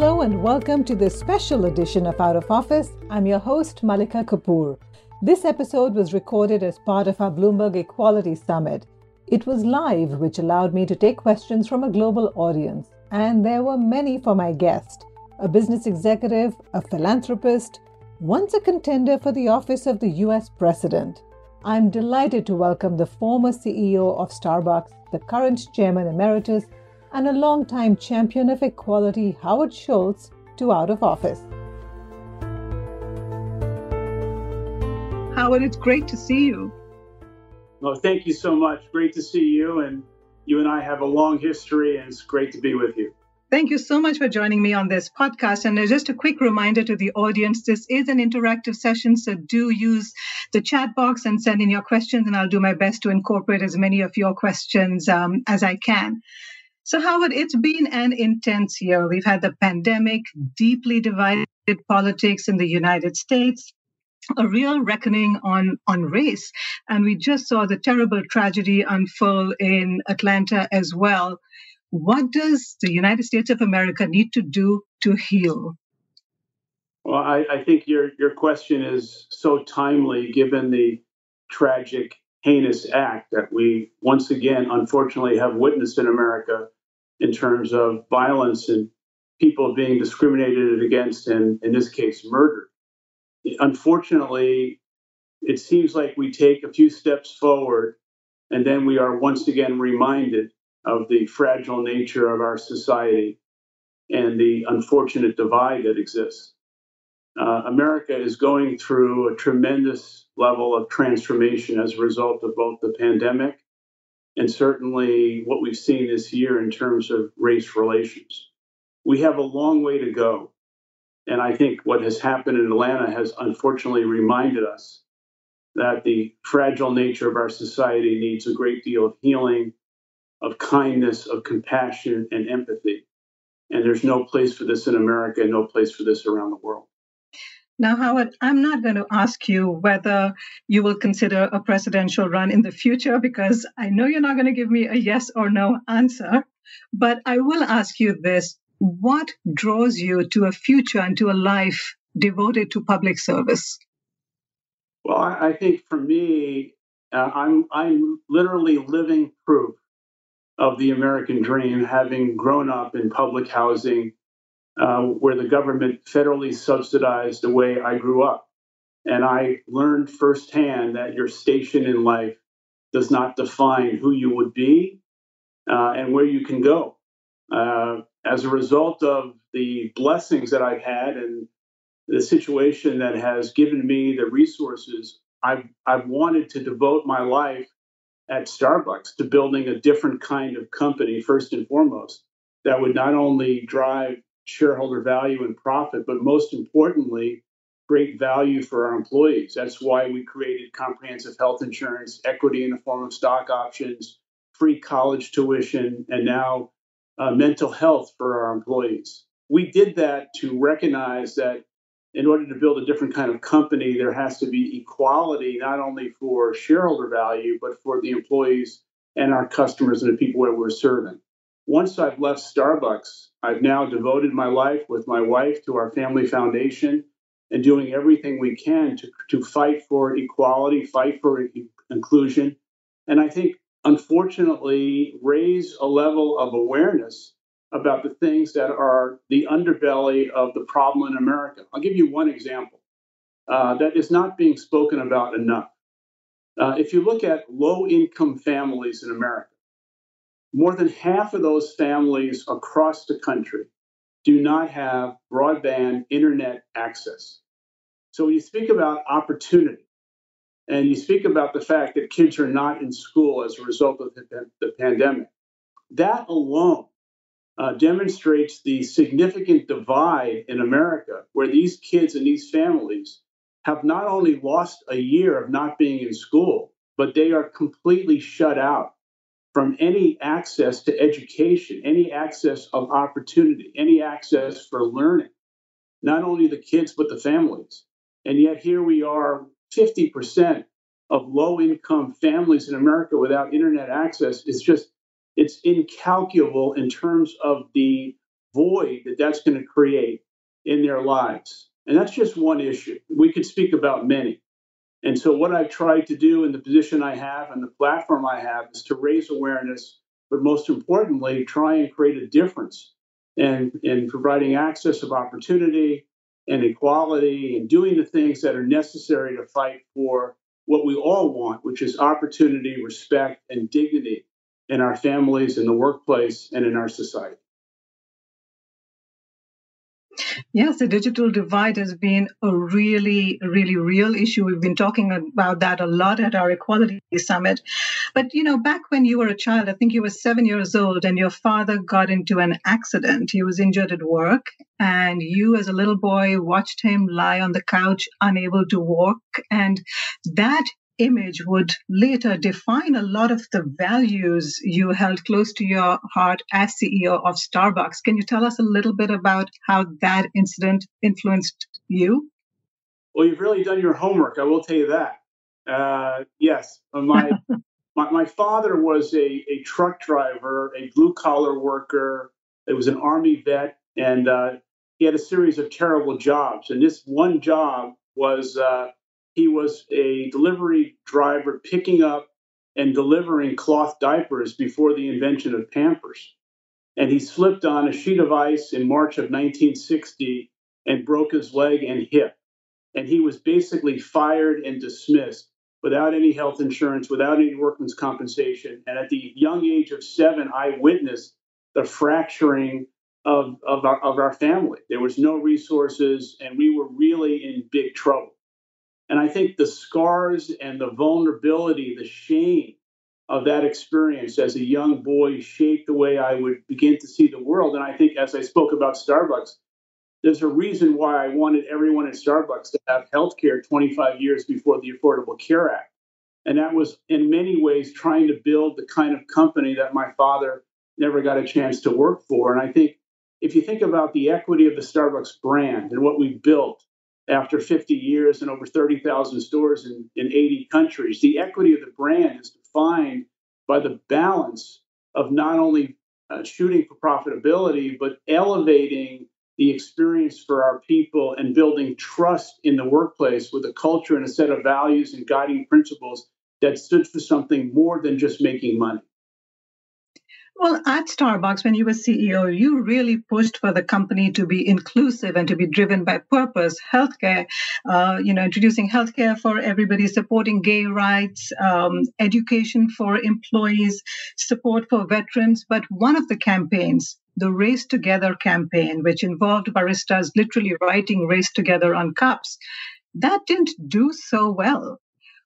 Hello and welcome to this special edition of Out of Office. I'm your host, Mallika Kapoor. This episode was recorded as part of our Bloomberg Equality Summit. It was live, which allowed me to take questions from a global audience, and there were many for my guest a business executive, a philanthropist, once a contender for the office of the US President. I'm delighted to welcome the former CEO of Starbucks, the current chairman emeritus, and a longtime champion of equality, Howard Schultz, to Out of Office. Howard, it's great to see you. Well, thank you so much. Great to see you. And you and I have a long history, and it's great to be with you. Thank you so much for joining me on this podcast. And just a quick reminder to the audience this is an interactive session, so do use the chat box and send in your questions, and I'll do my best to incorporate as many of your questions um, as I can. So, Howard, it's been an intense year. We've had the pandemic, deeply divided politics in the United States, a real reckoning on, on race. And we just saw the terrible tragedy unfold in Atlanta as well. What does the United States of America need to do to heal? Well, I, I think your, your question is so timely given the tragic, heinous act that we once again, unfortunately, have witnessed in America in terms of violence and people being discriminated against and, in this case, murdered. Unfortunately, it seems like we take a few steps forward and then we are once again reminded of the fragile nature of our society and the unfortunate divide that exists. Uh, America is going through a tremendous level of transformation as a result of both the pandemic and certainly what we've seen this year in terms of race relations. We have a long way to go. And I think what has happened in Atlanta has unfortunately reminded us that the fragile nature of our society needs a great deal of healing, of kindness, of compassion, and empathy. And there's no place for this in America, and no place for this around the world. Now, Howard, I'm not going to ask you whether you will consider a presidential run in the future because I know you're not going to give me a yes or no answer. But I will ask you this What draws you to a future and to a life devoted to public service? Well, I think for me, uh, I'm, I'm literally living proof of the American dream, having grown up in public housing uh, where the government federally subsidized the way I grew up. And I learned firsthand that your station in life does not define who you would be uh, and where you can go. Uh, as a result of the blessings that I've had and the situation that has given me the resources, I've, I've wanted to devote my life at Starbucks to building a different kind of company, first and foremost, that would not only drive shareholder value and profit, but most importantly, great value for our employees. That's why we created comprehensive health insurance, equity in the form of stock options, free college tuition, and now uh, mental health for our employees. We did that to recognize that in order to build a different kind of company, there has to be equality, not only for shareholder value, but for the employees and our customers and the people that we're serving once I've left Starbucks, I've now devoted my life with my wife to our family foundation and doing everything we can to, to fight for equality, fight for inclusion. And I think unfortunately raise a level of awareness about the things that are the underbelly of the problem in America. I'll give you one example uh, that is not being spoken about enough. Uh, if you look at low income families in America, more than half of those families across the country do not have broadband internet access. So when you speak about opportunity, and you speak about the fact that kids are not in school as a result of the, the pandemic, that alone uh, demonstrates the significant divide in America where these kids and these families have not only lost a year of not being in school, but they are completely shut out from any access to education, any access of opportunity, any access for learning, not only the kids, but the families. And yet here we are, 50% of low income families in America without internet access is just it's incalculable in terms of the void that that's going to create in their lives. And that's just one issue. We could speak about many. And so, what I've tried to do in the position I have and the platform I have is to raise awareness, but most importantly, try and create a difference in, in providing access of opportunity and equality and doing the things that are necessary to fight for what we all want, which is opportunity, respect, and dignity in our families, in the workplace, and in our society. Yes, the digital divide has been a really, really real issue. We've been talking about that a lot at our Equality Summit. But, you know, back when you were a child, I think you were seven years old, and your father got into an accident. He was injured at work, and you, as a little boy, watched him lie on the couch, unable to walk. And that image would later define a lot of the values you held close to your heart as CEO of Starbucks. Can you tell us a little bit about how that incident influenced you? Well, you've really done your homework. I will tell you that. Uh, yes, my, my, my father was a, a truck driver, a blue collar worker. It was an army vet, and uh, he had a series of terrible jobs. And this one job was uh, he was a delivery driver picking up and delivering cloth diapers before the invention of Pampers. And he slipped on a sheet of ice in March of 1960 and broke his leg and hip. And he was basically fired and dismissed without any health insurance, without any workman's compensation. And at the young age of seven, I witnessed the fracturing of, of, our, of our family. There was no resources, and we were really in big trouble. And I think the scars and the vulnerability, the shame of that experience as a young boy shaped the way I would begin to see the world. And I think, as I spoke about Starbucks, there's a reason why I wanted everyone at Starbucks to have health care 25 years before the Affordable Care Act. And that was, in many ways, trying to build the kind of company that my father never got a chance to work for. And I think if you think about the equity of the Starbucks brand and what we built, after 50 years and over 30,000 stores in, in 80 countries. The equity of the brand is defined by the balance of not only uh, shooting for profitability, but elevating the experience for our people and building trust in the workplace with a culture and a set of values and guiding principles that stood for something more than just making money. Well, at Starbucks, when you were CEO, you really pushed for the company to be inclusive and to be driven by purpose, healthcare, uh, you know, introducing healthcare for everybody, supporting gay rights, um, education for employees, support for veterans. But one of the campaigns, the Race Together campaign, which involved baristas literally writing Race Together on cups, that didn't do so well.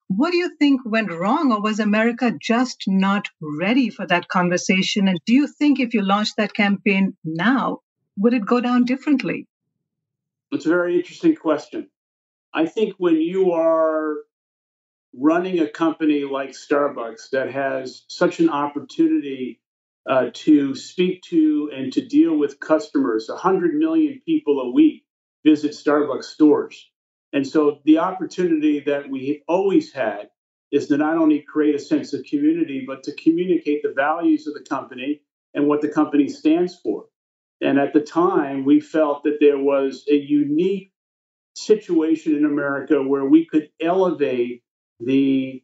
What do you think went wrong, or was America just not ready for that conversation? And do you think if you launched that campaign now, would it go down differently? It's a very interesting question. I think when you are running a company like Starbucks that has such an opportunity uh, to speak to and to deal with customers, 100 million people a week visit Starbucks stores. And so the opportunity that we always had is to not only create a sense of community, but to communicate the values of the company and what the company stands for. And at the time, we felt that there was a unique situation in America where we could elevate the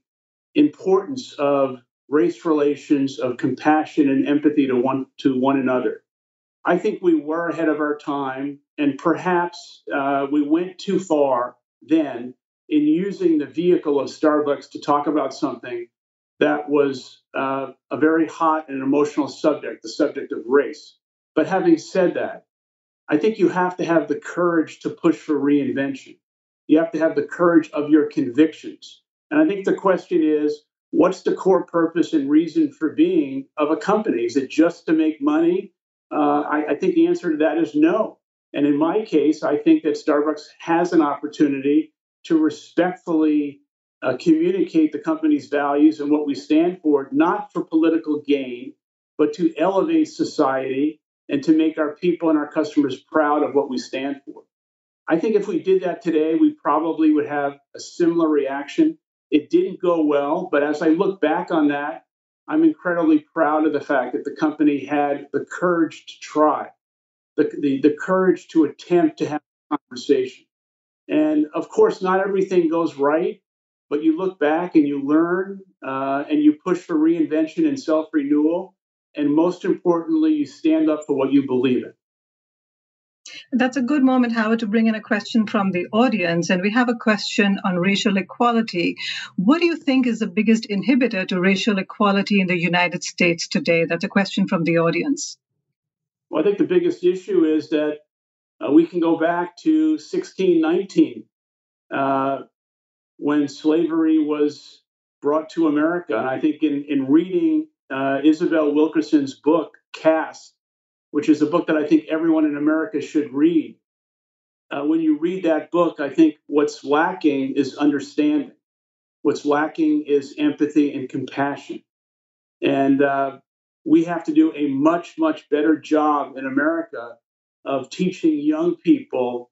importance of race relations, of compassion and empathy to one to one another. I think we were ahead of our time, and perhaps uh, we went too far then in using the vehicle of Starbucks to talk about something that was uh, a very hot and emotional subject, the subject of race. But having said that, I think you have to have the courage to push for reinvention. You have to have the courage of your convictions. And I think the question is what's the core purpose and reason for being of a company? Is it just to make money? Uh, I, I think the answer to that is no. And in my case, I think that Starbucks has an opportunity to respectfully uh, communicate the company's values and what we stand for, not for political gain, but to elevate society and to make our people and our customers proud of what we stand for. I think if we did that today, we probably would have a similar reaction. It didn't go well, but as I look back on that, I'm incredibly proud of the fact that the company had the courage to try, the, the, the courage to attempt to have a conversation. And of course, not everything goes right, but you look back and you learn uh, and you push for reinvention and self renewal. And most importantly, you stand up for what you believe in. That's a good moment, Howard, to bring in a question from the audience. And we have a question on racial equality. What do you think is the biggest inhibitor to racial equality in the United States today? That's a question from the audience. Well, I think the biggest issue is that uh, we can go back to 1619 uh, when slavery was brought to America. And I think in, in reading uh, Isabel Wilkerson's book, Caste, which is a book that I think everyone in America should read. Uh, when you read that book, I think what's lacking is understanding. What's lacking is empathy and compassion. And uh, we have to do a much, much better job in America of teaching young people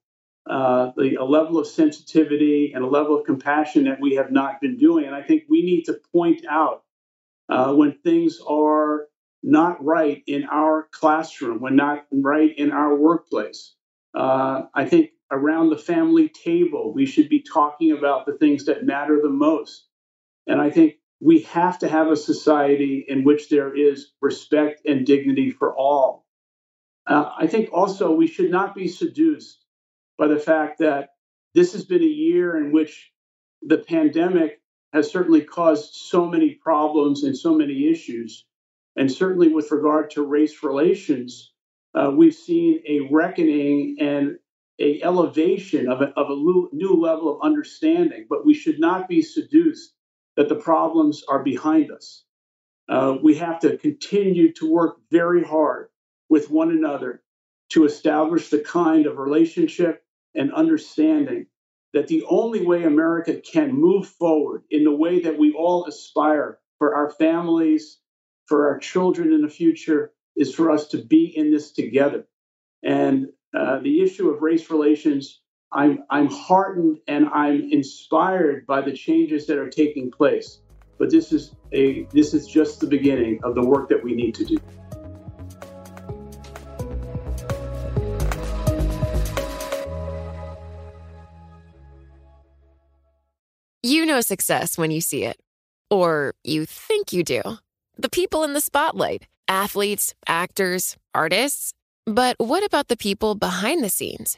uh, the, a level of sensitivity and a level of compassion that we have not been doing. And I think we need to point out uh, when things are not right in our classroom, when not right in our workplace. Uh, I think around the family table, we should be talking about the things that matter the most. And I think we have to have a society in which there is respect and dignity for all. Uh, I think also we should not be seduced by the fact that this has been a year in which the pandemic has certainly caused so many problems and so many issues. And certainly with regard to race relations, uh, we've seen a reckoning and a elevation of a, of a new level of understanding. But we should not be seduced that the problems are behind us. Uh, we have to continue to work very hard with one another to establish the kind of relationship and understanding that the only way America can move forward in the way that we all aspire for our families, for our children in the future is for us to be in this together. And uh, the issue of race relations, I'm, I'm heartened and I'm inspired by the changes that are taking place. But this is a this is just the beginning of the work that we need to do. You know success when you see it, or you think you do the people in the spotlight athletes, actors, artists. But what about the people behind the scenes?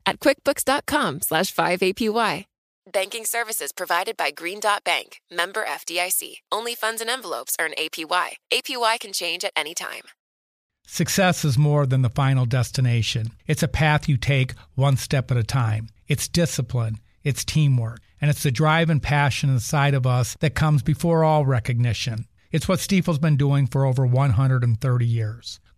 at quickbooks.com slash 5APY. Banking services provided by Green Dot Bank, member FDIC. Only funds and envelopes earn APY. APY can change at any time. Success is more than the final destination. It's a path you take one step at a time. It's discipline, it's teamwork, and it's the drive and passion inside of us that comes before all recognition. It's what Stifel's been doing for over 130 years.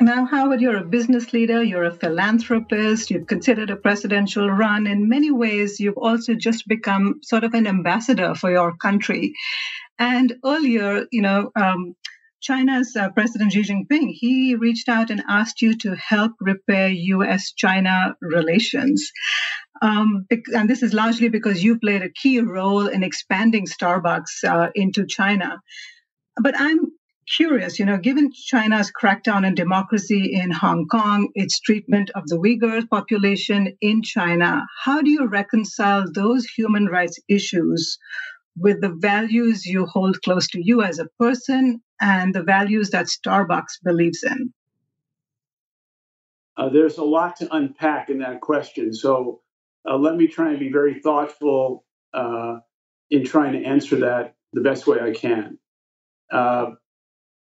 Now, Howard, you're a business leader, you're a philanthropist, you've considered a presidential run. In many ways, you've also just become sort of an ambassador for your country. And earlier, you know, um, China's uh, President Xi Jinping, he reached out and asked you to help repair US China relations. Um, and this is largely because you played a key role in expanding Starbucks uh, into China. But I'm curious, you know, given China's crackdown on democracy in Hong Kong, its treatment of the Uyghur population in China, how do you reconcile those human rights issues with the values you hold close to you as a person and the values that Starbucks believes in? Uh, there's a lot to unpack in that question. So uh, let me try and be very thoughtful uh, in trying to answer that the best way I can.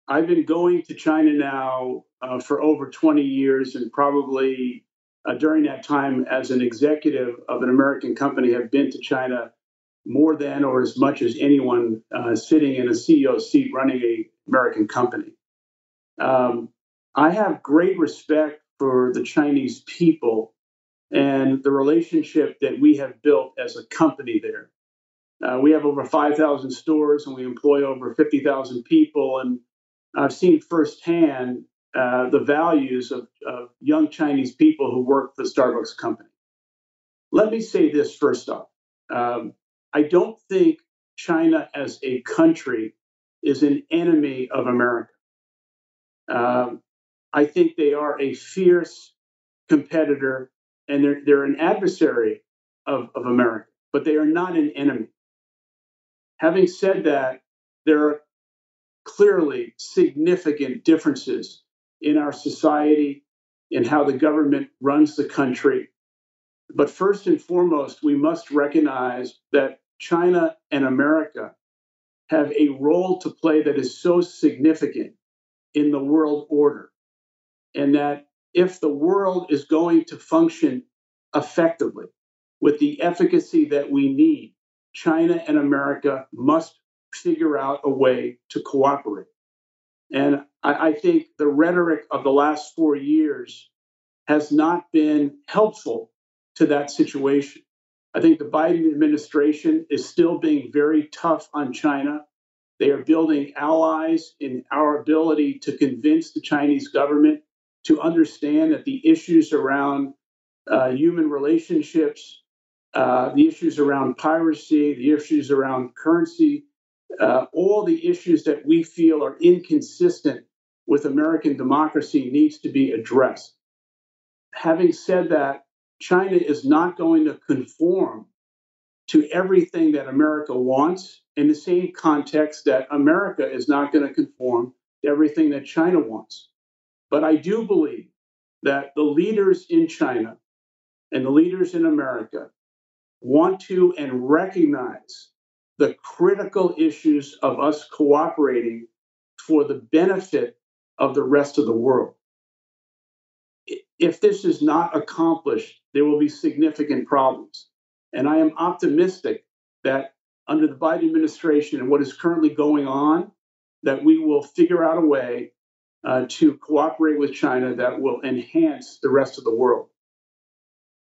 I've been going to China now uh, for over 20 years, and probably uh, during that time, as an executive of an American company, have been to China more than or as much as anyone uh, sitting in a CEO seat running a American company. Um, I have great respect for the Chinese people and the relationship that we have built as a company there. Uh, we have over 5,000 stores and we employ over 50,000 people. And I've seen firsthand uh, the values of, of, young Chinese people who work for the Starbucks company. Let me say this first off. Um, I don't think China as a country is an enemy of America. Um, I think they are a fierce competitor and they're, they're an adversary of, of America, but they are not an enemy. Having said that, there are clearly significant differences in our society, and how the government runs the country. But first and foremost, we must recognize that China and America have a role to play that is so significant in the world order. And that if the world is going to function effectively with the efficacy that we need, China and America must figure out a way to cooperate. And I, I think the rhetoric of the last four years has not been helpful to that situation. I think the Biden administration is still being very tough on China. They are building allies in our ability to convince the Chinese government to understand that the issues around uh, human relationships, uh, the issues around piracy, the issues around currency, uh, all the issues that we feel are inconsistent with American democracy needs to be addressed. Having said that, China is not going to conform to everything that America wants in the same context that America is not going to conform to everything that China wants. But I do believe that the leaders in China and the leaders in America want to and recognize the critical issues of us cooperating for the benefit of the rest of the world if this is not accomplished, there will be significant problems. And I am optimistic that under the Biden administration and what is currently going on, that we will figure out a way uh, to cooperate with China that will enhance the rest of the world.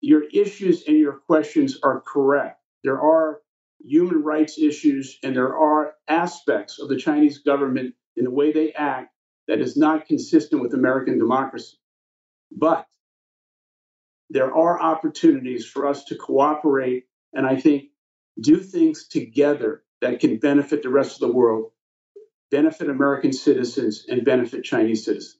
Your issues and your questions are correct. There are human rights issues and there are aspects of the Chinese government in the way they act that is not consistent with American democracy. But there are opportunities for us to cooperate and I think do things together that can benefit the rest of the world, benefit American citizens, and benefit Chinese citizens.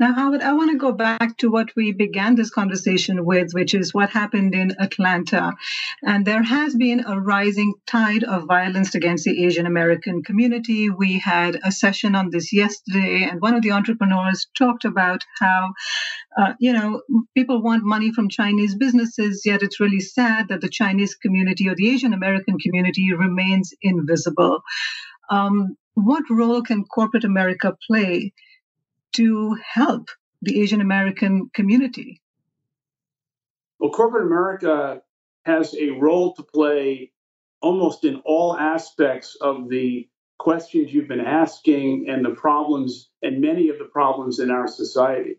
Now, Howard, I want to go back to what we began this conversation with, which is what happened in Atlanta. And there has been a rising tide of violence against the Asian American community. We had a session on this yesterday, and one of the entrepreneurs talked about how, uh, you know, people want money from Chinese businesses, yet it's really sad that the Chinese community or the Asian American community remains invisible. Um, what role can corporate America play to help the Asian American community? Well, corporate America has a role to play almost in all aspects of the questions you've been asking and the problems and many of the problems in our society.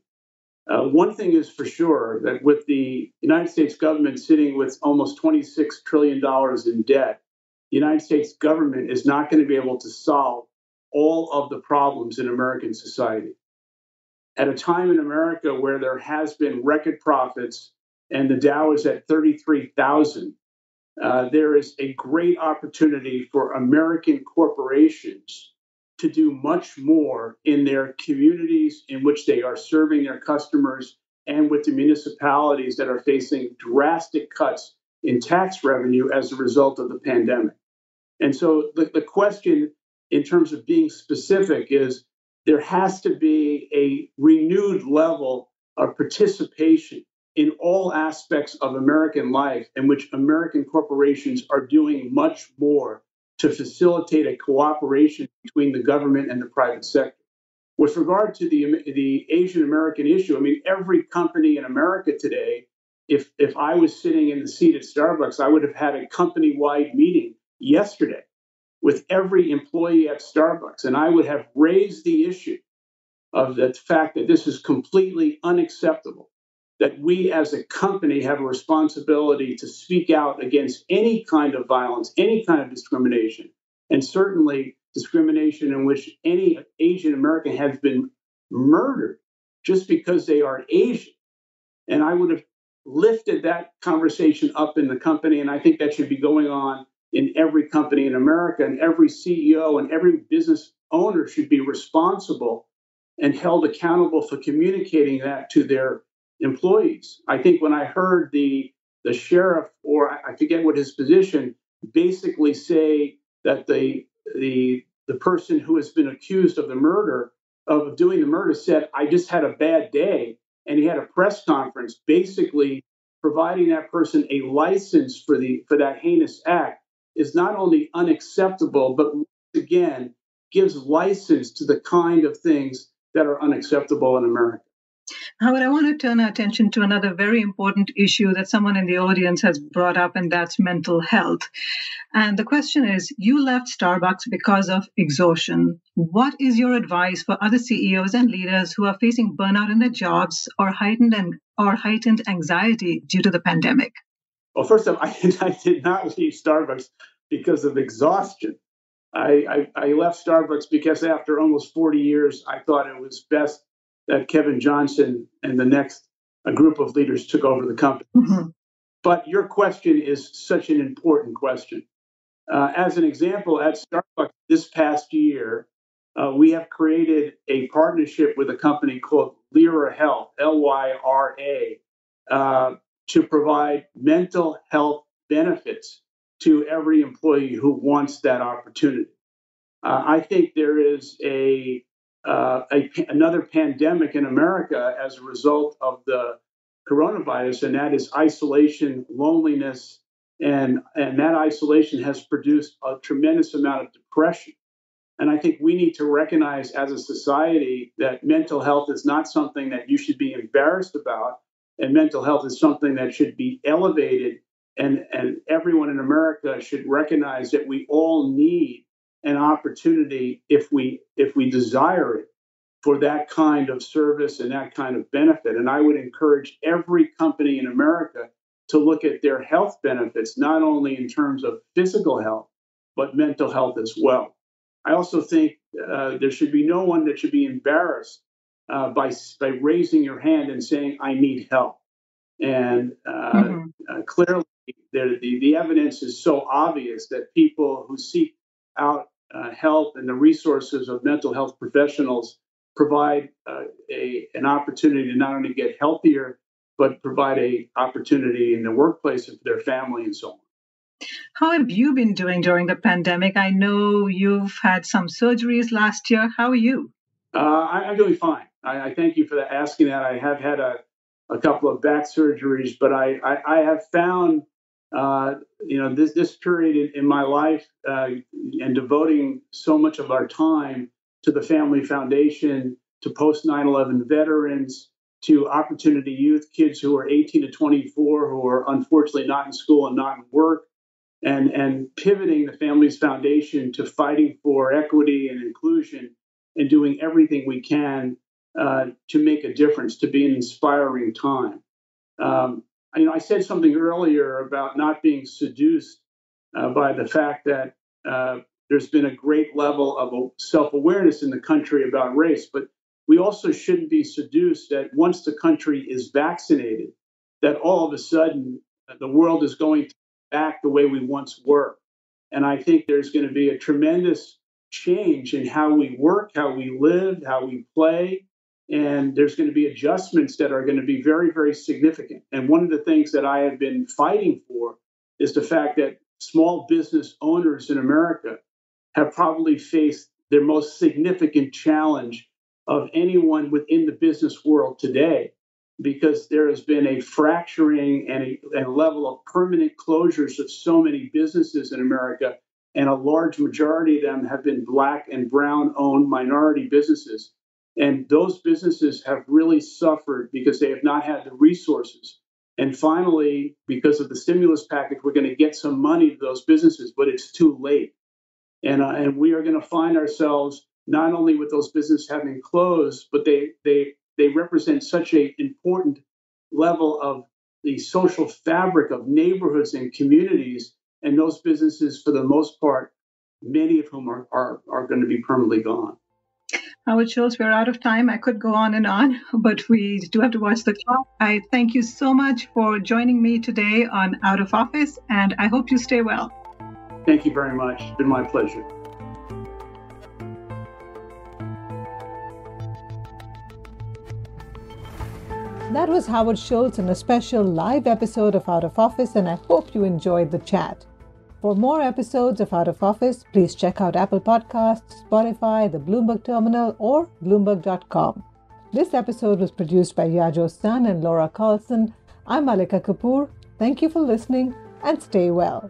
Uh, one thing is for sure that with the United States government sitting with almost $26 trillion in debt, the United States government is not going to be able to solve all of the problems in American society. At a time in America where there has been record profits and the Dow is at 33,000, uh, there is a great opportunity for American corporations to do much more in their communities in which they are serving their customers and with the municipalities that are facing drastic cuts in tax revenue as a result of the pandemic. And so the, the question in terms of being specific is there has to be a renewed level of participation in all aspects of American life in which American corporations are doing much more to facilitate a cooperation between the government and the private sector. With regard to the, the Asian American issue, I mean, every company in America today, if, if I was sitting in the seat at Starbucks, I would have had a company wide meeting yesterday with every employee at Starbucks. And I would have raised the issue of the fact that this is completely unacceptable that we as a company have a responsibility to speak out against any kind of violence, any kind of discrimination, and certainly discrimination in which any Asian American has been murdered just because they are Asian. And I would have lifted that conversation up in the company, and I think that should be going on in every company in America, and every CEO and every business owner should be responsible and held accountable for communicating that to their employees. I think when I heard the the sheriff, or I forget what his position, basically say that the the the person who has been accused of the murder of doing the murder said, "I just had a bad day," and he had a press conference, basically providing that person a license for the for that heinous act is not only unacceptable, but again gives license to the kind of things that are unacceptable in America. Howard, I want to turn our attention to another very important issue that someone in the audience has brought up, and that's mental health. And the question is you left Starbucks because of exhaustion. What is your advice for other CEOs and leaders who are facing burnout in their jobs or heightened or heightened anxiety due to the pandemic? Well, first of all, I, I did not leave Starbucks because of exhaustion. I, I, I, left Starbucks because after almost 40 years, I thought it was best that Kevin Johnson and the next a group of leaders took over the company. Mm-hmm. But your question is such an important question. Uh, as an example, at Starbucks this past year, uh, we have created a partnership with a company called Lyra Health, L Y R A, uh, to provide mental health benefits to every employee who wants that opportunity. Uh, I think there is a uh, a, another pandemic in America as a result of the coronavirus, and that is isolation, loneliness, and and that isolation has produced a tremendous amount of depression. And I think we need to recognize as a society that mental health is not something that you should be embarrassed about, and mental health is something that should be elevated. And, and everyone in America should recognize that we all need an opportunity if we if we desire it for that kind of service and that kind of benefit and i would encourage every company in america to look at their health benefits not only in terms of physical health but mental health as well i also think uh, there should be no one that should be embarrassed uh, by by raising your hand and saying i need help and uh, mm-hmm. Uh, clearly the, the evidence is so obvious that people who seek out uh, help and the resources of mental health professionals provide uh, a, an opportunity to not only get healthier, but provide a opportunity in the workplace and for their family and so on. How have you been doing during the pandemic? I know you've had some surgeries last year. How are you? Uh, I, am doing fine. I, I, thank you for asking that. I have had a, a couple of back surgeries, but I, I, I have found, uh, you know, this, this period in, in my life uh, and devoting so much of our time to the Family Foundation, to post 9 11 veterans, to opportunity youth, kids who are 18 to 24 who are unfortunately not in school and not in work, and, and pivoting the Families Foundation to fighting for equity and inclusion and doing everything we can uh, to make a difference, to be an inspiring time. Um, you know, I said something earlier about not being seduced uh, by the fact that uh, there's been a great level of self awareness in the country about race, but we also shouldn't be seduced that once the country is vaccinated, that all of a sudden uh, the world is going back the way we once were. And I think there's going to be a tremendous change in how we work, how we live, how we play. And there's going to be adjustments that are going to be very, very significant. And one of the things that I have been fighting for is the fact that small business owners in America have probably faced their most significant challenge of anyone within the business world today because there has been a fracturing and a, and a, level of permanent closures of so many businesses in America. And a large majority of them have been black and brown owned minority businesses. And those businesses have really suffered because they have not had the resources. And finally, because of the stimulus package, we're going to get some money to those businesses, but it's too late. And, uh, and we are going to find ourselves not only with those businesses having closed, but they, they they represent such an important level of the social fabric of neighborhoods and communities. And those businesses, for the most part, many of whom are, are, are going to be permanently gone. Howard Schultz, we're out of time. I could go on and on, but we do have to watch the clock. I thank you so much for joining me today on Out of Office, and I hope you stay well. Thank you very much. It's been my pleasure. That was Howard Schultz in a special live episode of Out of Office, and I hope you enjoyed the chat. For more episodes of Out of Office, please check out Apple Podcasts, Spotify, the Bloomberg Terminal, or Bloomberg.com. This episode was produced by Yajo Sun and Laura Carlson. I'm Mallika Kapoor. Thank you for listening and stay well.